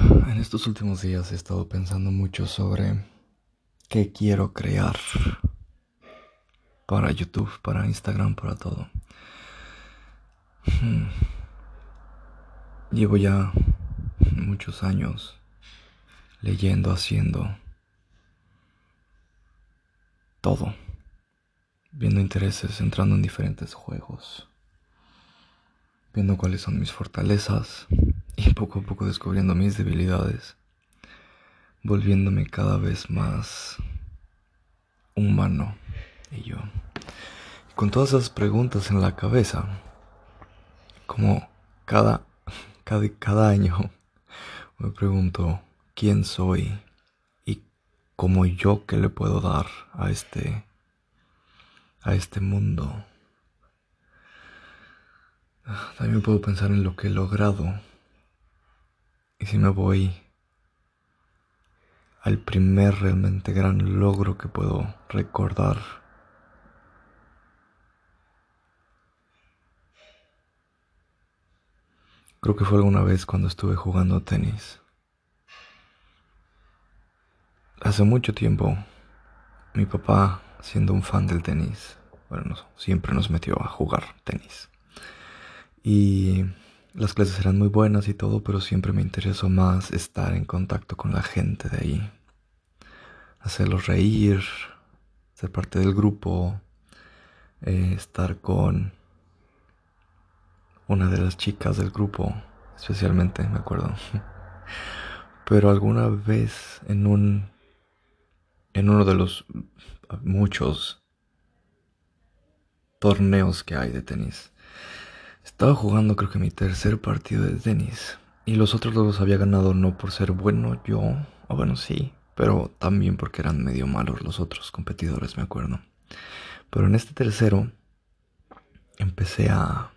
En estos últimos días he estado pensando mucho sobre qué quiero crear para YouTube, para Instagram, para todo. Hmm. Llevo ya muchos años leyendo, haciendo todo, viendo intereses, entrando en diferentes juegos, viendo cuáles son mis fortalezas y poco a poco descubriendo mis debilidades, volviéndome cada vez más humano y yo. con todas esas preguntas en la cabeza, como cada, cada, cada año me pregunto quién soy y cómo yo qué le puedo dar a este a este mundo. También puedo pensar en lo que he logrado y si me voy al primer realmente gran logro que puedo recordar, creo que fue alguna vez cuando estuve jugando tenis. Hace mucho tiempo, mi papá, siendo un fan del tenis, bueno, siempre nos metió a jugar tenis. Y las clases eran muy buenas y todo, pero siempre me interesó más estar en contacto con la gente de ahí. Hacerlos reír, ser parte del grupo, eh, estar con una de las chicas del grupo, especialmente, me acuerdo. Pero alguna vez en un en uno de los muchos torneos que hay de tenis estaba jugando creo que mi tercer partido de tenis. Y los otros los había ganado no por ser bueno yo, o bueno sí, pero también porque eran medio malos los otros competidores, me acuerdo. Pero en este tercero empecé a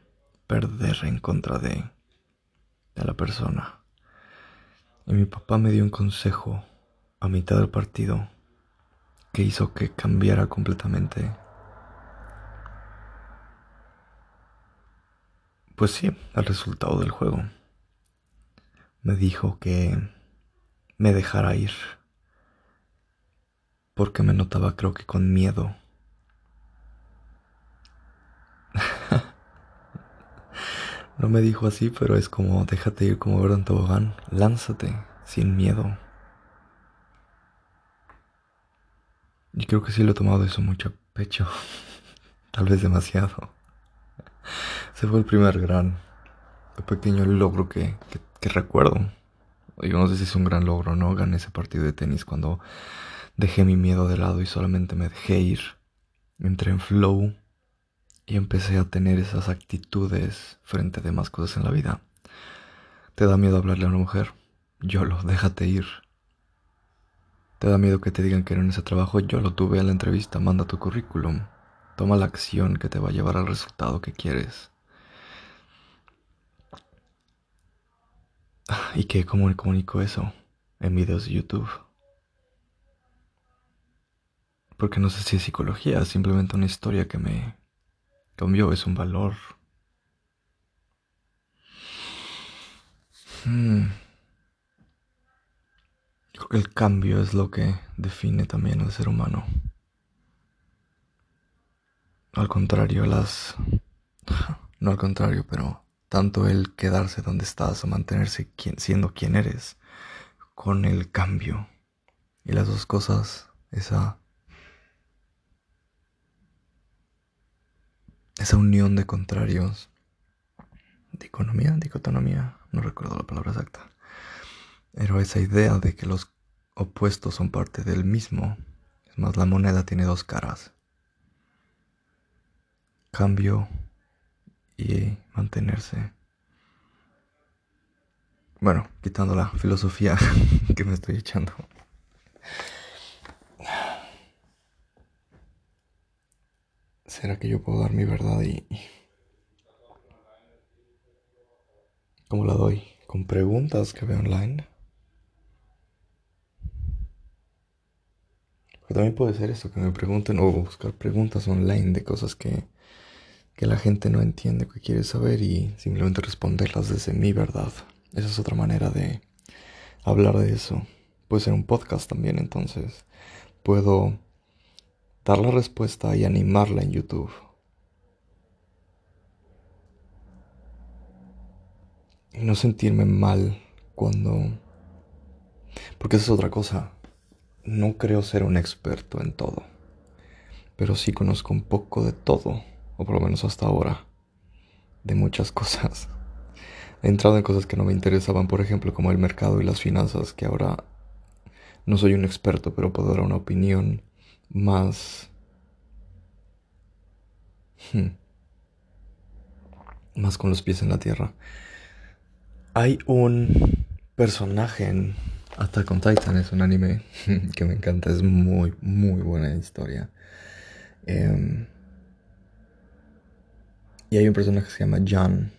perder en contra de, de la persona. Y mi papá me dio un consejo a mitad del partido que hizo que cambiara completamente pues sí, el resultado del juego. Me dijo que me dejara ir. Porque me notaba creo que con miedo. no me dijo así, pero es como déjate ir como Gordon Tobogán. Lánzate sin miedo. Y creo que sí lo he tomado eso mucho pecho. Tal vez demasiado. Ese fue el primer gran, pequeño logro que, recuerdo. Yo no sé si es un gran logro, ¿no? Gané ese partido de tenis cuando dejé mi miedo de lado y solamente me dejé ir. Entré en flow y empecé a tener esas actitudes frente a demás cosas en la vida. ¿Te da miedo hablarle a una mujer? Yo lo, déjate ir. ¿Te da miedo que te digan que no en ese trabajo? Yo lo tuve en la entrevista, manda tu currículum. Toma la acción que te va a llevar al resultado que quieres. ¿Y qué? ¿Cómo comunico eso? En videos de YouTube. Porque no sé si es psicología, es simplemente una historia que me cambió, es un valor. Hmm. Creo que el cambio es lo que define también al ser humano. Al contrario, las... No al contrario, pero tanto el quedarse donde estás o mantenerse siendo quien eres con el cambio. Y las dos cosas, esa... Esa unión de contrarios. Diconomía, dicotomía, no recuerdo la palabra exacta. Pero esa idea de que los opuestos son parte del mismo. Es más, la moneda tiene dos caras cambio y mantenerse. Bueno, quitando la filosofía que me estoy echando. ¿Será que yo puedo dar mi verdad y... ¿Cómo la doy? ¿Con preguntas que veo online? También puede ser eso, que me pregunten o buscar preguntas online de cosas que que la gente no entiende que quiere saber y simplemente responderlas desde mi verdad. Esa es otra manera de, hablar de eso. Puede ser un podcast también, entonces puedo dar la respuesta y animarla en YouTube. Y no sentirme mal cuando... Porque esa es otra cosa. No creo ser un experto en todo. Pero sí conozco un poco de todo. O por lo menos hasta ahora. De muchas cosas. He entrado en cosas que no me interesaban, por ejemplo, como el mercado y las finanzas, que ahora no soy un experto, pero puedo dar una opinión más... Hmm, más con los pies en la tierra. Hay un personaje en Attack on Titan, es un anime que me encanta, es muy, muy buena historia. Em, y hay un personaje que se llama Jan.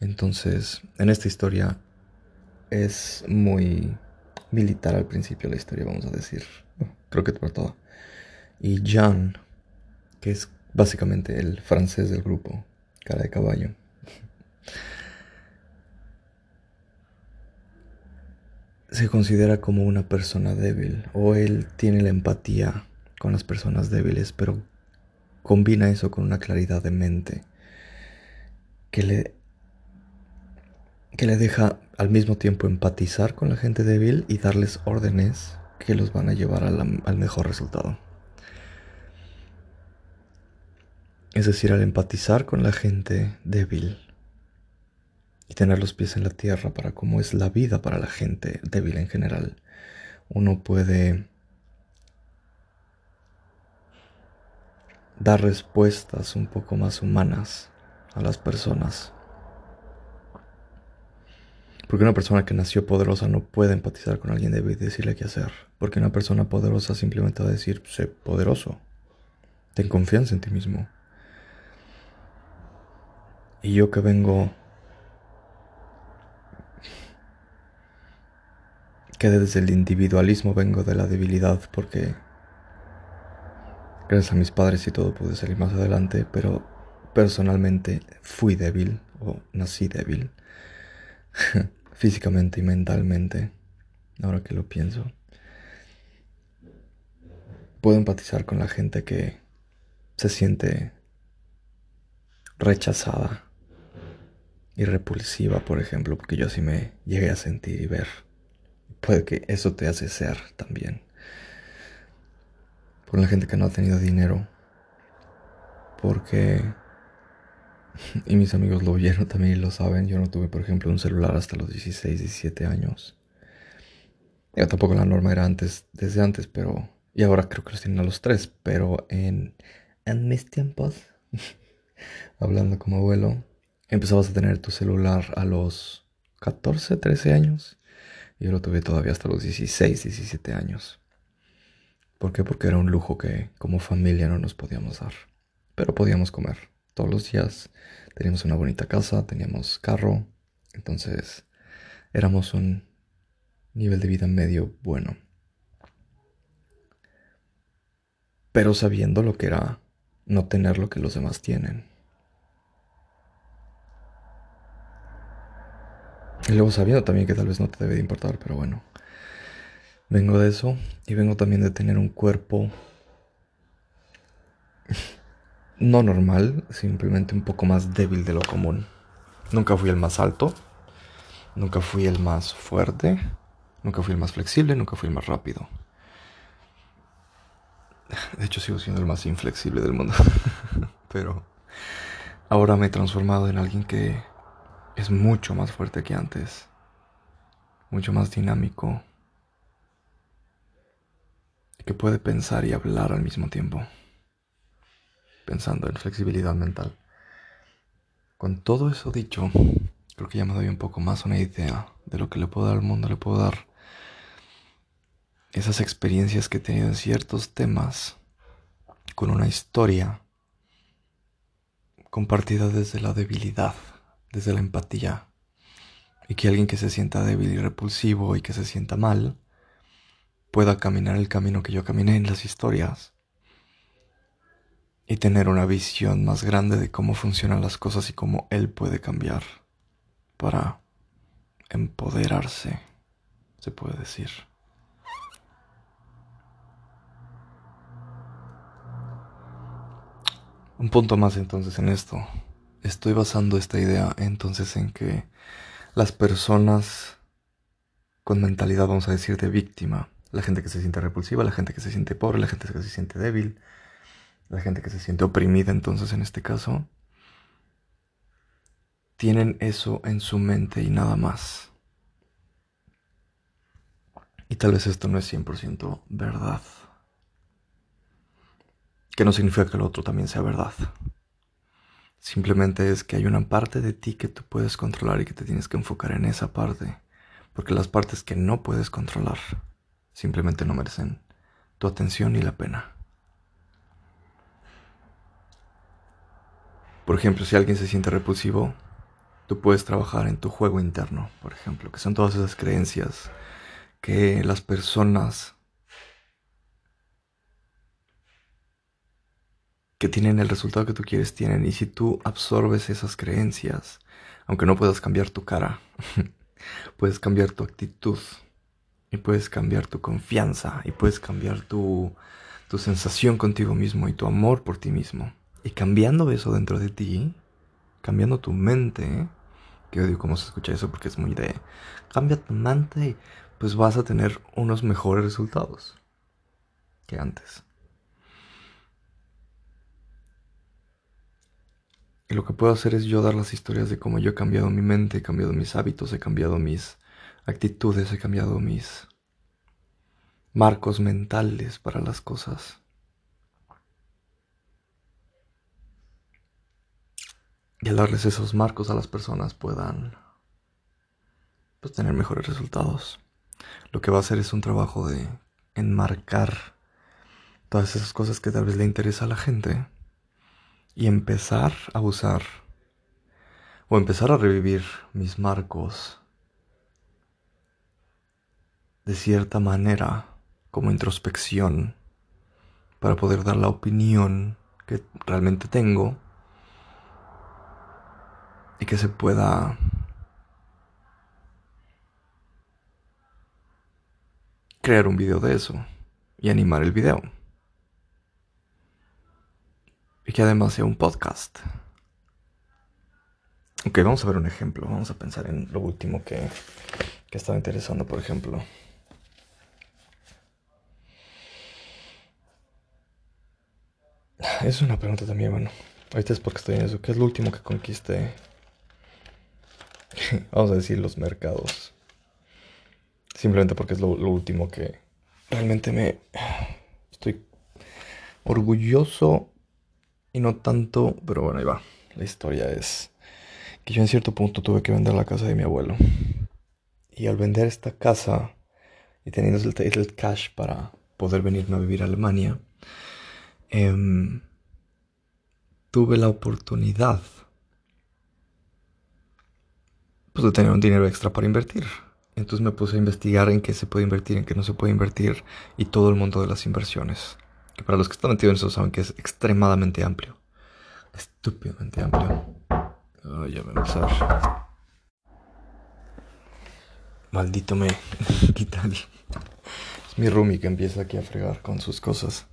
Entonces, en esta historia es muy militar al principio la historia, vamos a decir. Creo que por todo. Y Jan, que es básicamente el francés del grupo, cara de caballo. se considera como una persona débil o él tiene la empatía con las personas débiles, pero combina eso con una claridad de mente que le que le deja al mismo tiempo empatizar con la gente débil y darles órdenes que los van a llevar al mejor resultado. Es decir, al empatizar con la gente débil y tener los pies en la tierra para cómo es la vida para la gente débil en general, uno puede dar respuestas un poco más humanas a las personas porque una persona que nació poderosa no puede empatizar con alguien débil y decirle qué hacer. Porque una persona poderosa simplemente va a decir, sé poderoso. Ten confianza en ti mismo. Y yo que vengo... Que desde el individualismo vengo de la debilidad porque... Gracias a mis padres y todo pude salir más adelante, pero personalmente fui débil o nací débil. físicamente y mentalmente, ahora que lo pienso. Puedo empatizar con la gente que se siente rechazada y repulsiva, por ejemplo, porque yo así me llegué a sentir y ver. Puede que eso te hace ser también. Por la gente que no ha tenido dinero. Porque y mis amigos lo oyeron también y lo saben. Yo no tuve, por ejemplo, un celular hasta los 16, 17 años. Ya tampoco la norma era antes, desde antes, pero... Y ahora creo que los tienen a los 3, pero en, mis tiempos, hablando como abuelo, empezabas a tener tu celular a los 14, 13 años. Yo lo tuve todavía hasta los 16, 17 años. ¿Por qué? Porque era un lujo que como familia no nos podíamos dar. Pero podíamos comer todos los días. Teníamos una bonita casa, teníamos carro, entonces éramos un nivel de vida medio bueno. Pero sabiendo lo que era no tener lo que los demás tienen. Y luego sabiendo también que tal vez no te debe de importar, pero bueno. Vengo de eso y vengo también de tener un cuerpo no normal, simplemente un poco más débil de lo común. Nunca fui el más alto, nunca fui el más fuerte, nunca fui el más flexible, nunca fui el más rápido. De hecho, sigo siendo el más inflexible del mundo. Pero ahora me he transformado en alguien que es mucho más fuerte que antes, mucho más dinámico, que puede pensar y hablar al mismo tiempo pensando en flexibilidad mental. Con todo eso dicho, creo que ya me doy un poco más una idea de lo que le puedo dar al mundo, le puedo dar esas experiencias que he tenido en ciertos temas con una historia compartida desde la debilidad, desde la empatía, y que alguien que se sienta débil y repulsivo y que se sienta mal pueda caminar el camino que yo caminé en las historias y tener una visión más grande de cómo funcionan las cosas y cómo él puede cambiar para empoderarse se puede decir. Un punto más entonces en esto. Estoy basando esta idea entonces en que las personas con mentalidad, vamos a decir, de víctima, la gente que se siente repulsiva, la gente que se siente pobre, la gente que se siente débil, la gente que se siente oprimida entonces en este caso, tienen eso en su mente y nada más. Y tal vez esto no es 100% verdad. Que no significa que lo otro también sea verdad. Simplemente es que hay una parte de ti que tú puedes controlar y que te tienes que enfocar en esa parte. Porque las partes que no puedes controlar simplemente no merecen tu atención y la pena. Por ejemplo, si alguien se siente repulsivo, tú puedes trabajar en tu juego interno, por ejemplo, que son todas esas creencias que las personas que tienen el resultado que tú quieres tienen. Y si tú absorbes esas creencias, aunque no puedas cambiar tu cara, puedes cambiar tu actitud y puedes cambiar tu confianza y puedes cambiar tu, tu sensación contigo mismo y tu amor por ti mismo. Y cambiando eso dentro de ti, cambiando tu mente, que odio cómo se escucha eso porque es muy de cambia tu mente pues vas a tener unos mejores resultados que antes. Y lo que puedo hacer es yo dar las historias de cómo yo he cambiado mi mente, he cambiado mis hábitos, he cambiado mis actitudes, he cambiado mis marcos mentales para las cosas. Y al darles esos marcos a las personas puedan pues, tener mejores resultados. Lo que va a hacer es un trabajo de enmarcar todas esas cosas que tal vez le interesa a la gente y empezar a usar o empezar a revivir mis marcos de cierta manera como introspección para poder dar la opinión que realmente tengo y que se pueda crear un video de eso y animar el video. Y que además sea un podcast. Ok, vamos a ver un ejemplo. Vamos a pensar en lo último que, que estaba interesando, por ejemplo. Es una pregunta también, bueno. Ahorita es porque estoy en eso. ¿Qué es lo último que conquiste vamos a decir, los mercados. Simplemente porque es lo, último que realmente me estoy orgulloso y no tanto, pero bueno, ahí va. La historia es que yo en cierto punto tuve que vender la casa de mi abuelo. Y al vender esta casa y teniendo el, el cash para poder venirme a vivir a Alemania, em, tuve la oportunidad pues de tener un dinero extra para invertir. Entonces me puse a investigar en qué se puede invertir, en qué no se puede invertir y todo el mundo de las inversiones. Que para los que están metidos en eso saben que es extremadamente amplio. Estúpidamente amplio. Oh, ya voy a empezar. Maldito me quita. Es mi roomie que empieza aquí a fregar con sus cosas.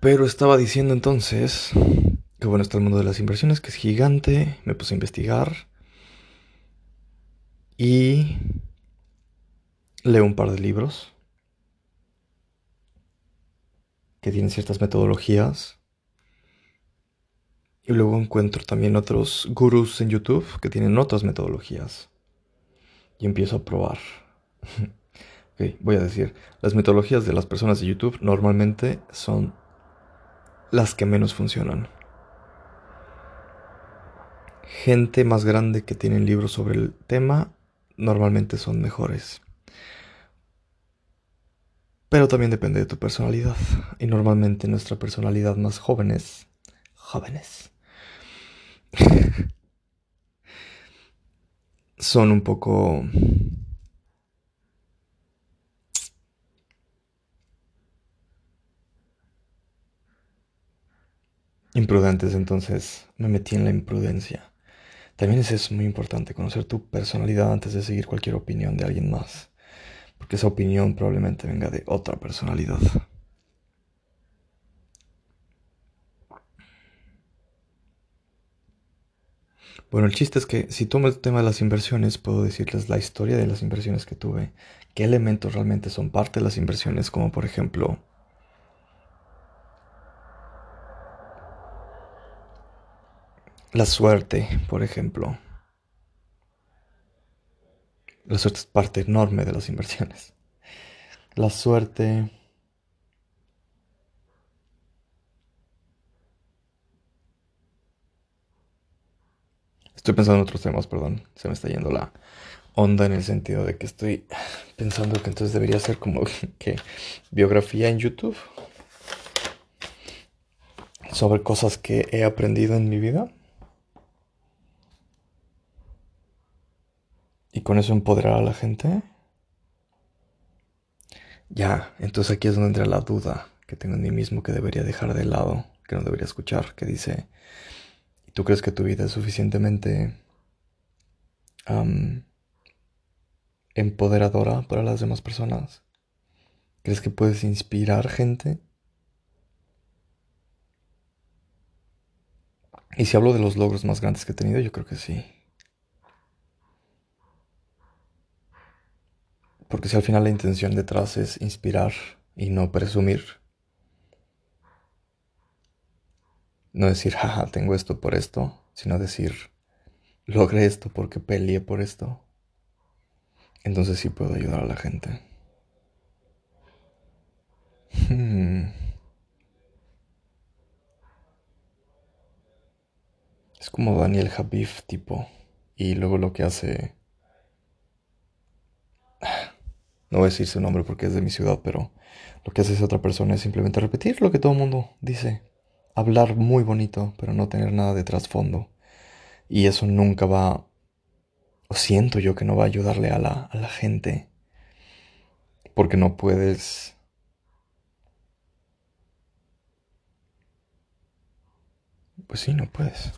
Pero estaba diciendo entonces que bueno, está el mundo de las inversiones, que es gigante. Me puse a investigar y leo un par de libros que tienen ciertas metodologías. Y luego encuentro también otros gurús en YouTube que tienen otras metodologías. Y empiezo a probar. voy a decir, las metodologías de las personas de YouTube normalmente son las que menos funcionan. Gente más grande que tienen libros sobre el tema normalmente son mejores. Pero también depende de tu personalidad. Y normalmente nuestra personalidad más jóvenes, jóvenes, son un poco... imprudentes, entonces me metí en la imprudencia. También es, muy importante conocer tu personalidad antes de seguir cualquier opinión de alguien más. Porque esa opinión probablemente venga de otra personalidad. Bueno, el chiste es que si tomo el tema de las inversiones, puedo decirles la historia de las inversiones que tuve, qué elementos realmente son parte de las inversiones, como por ejemplo la suerte, por ejemplo. La suerte es parte enorme de las inversiones. La suerte Estoy pensando en otros temas, perdón. Se me está yendo la onda en el sentido de que estoy pensando que entonces debería ser como que biografía en YouTube sobre cosas que he aprendido en mi vida. Y con eso empoderar a la gente. Ya, entonces aquí es donde entra la duda que tengo en mí mismo que debería dejar de lado, que no debería escuchar, que dice, ¿Tú crees que tu vida es suficientemente empoderadora para las demás personas? ¿Crees que puedes inspirar gente? Y si hablo de los logros más grandes que he tenido, yo creo que sí. Porque si al final la intención detrás es inspirar y no presumir, No decir, jaja, tengo esto por esto, sino decir, logré esto porque peleé por esto. Entonces sí puedo ayudar a la gente. Hmm. Es como Daniel Habif tipo. Y luego lo que hace... No voy a decir su nombre porque es de mi ciudad, pero lo que hace esa otra persona es simplemente repetir lo que todo el mundo dice hablar muy bonito, pero no tener nada de trasfondo. Y eso nunca va, o siento yo que no va a ayudarle a la, a la gente. Porque no puedes... Pues sí, no puedes.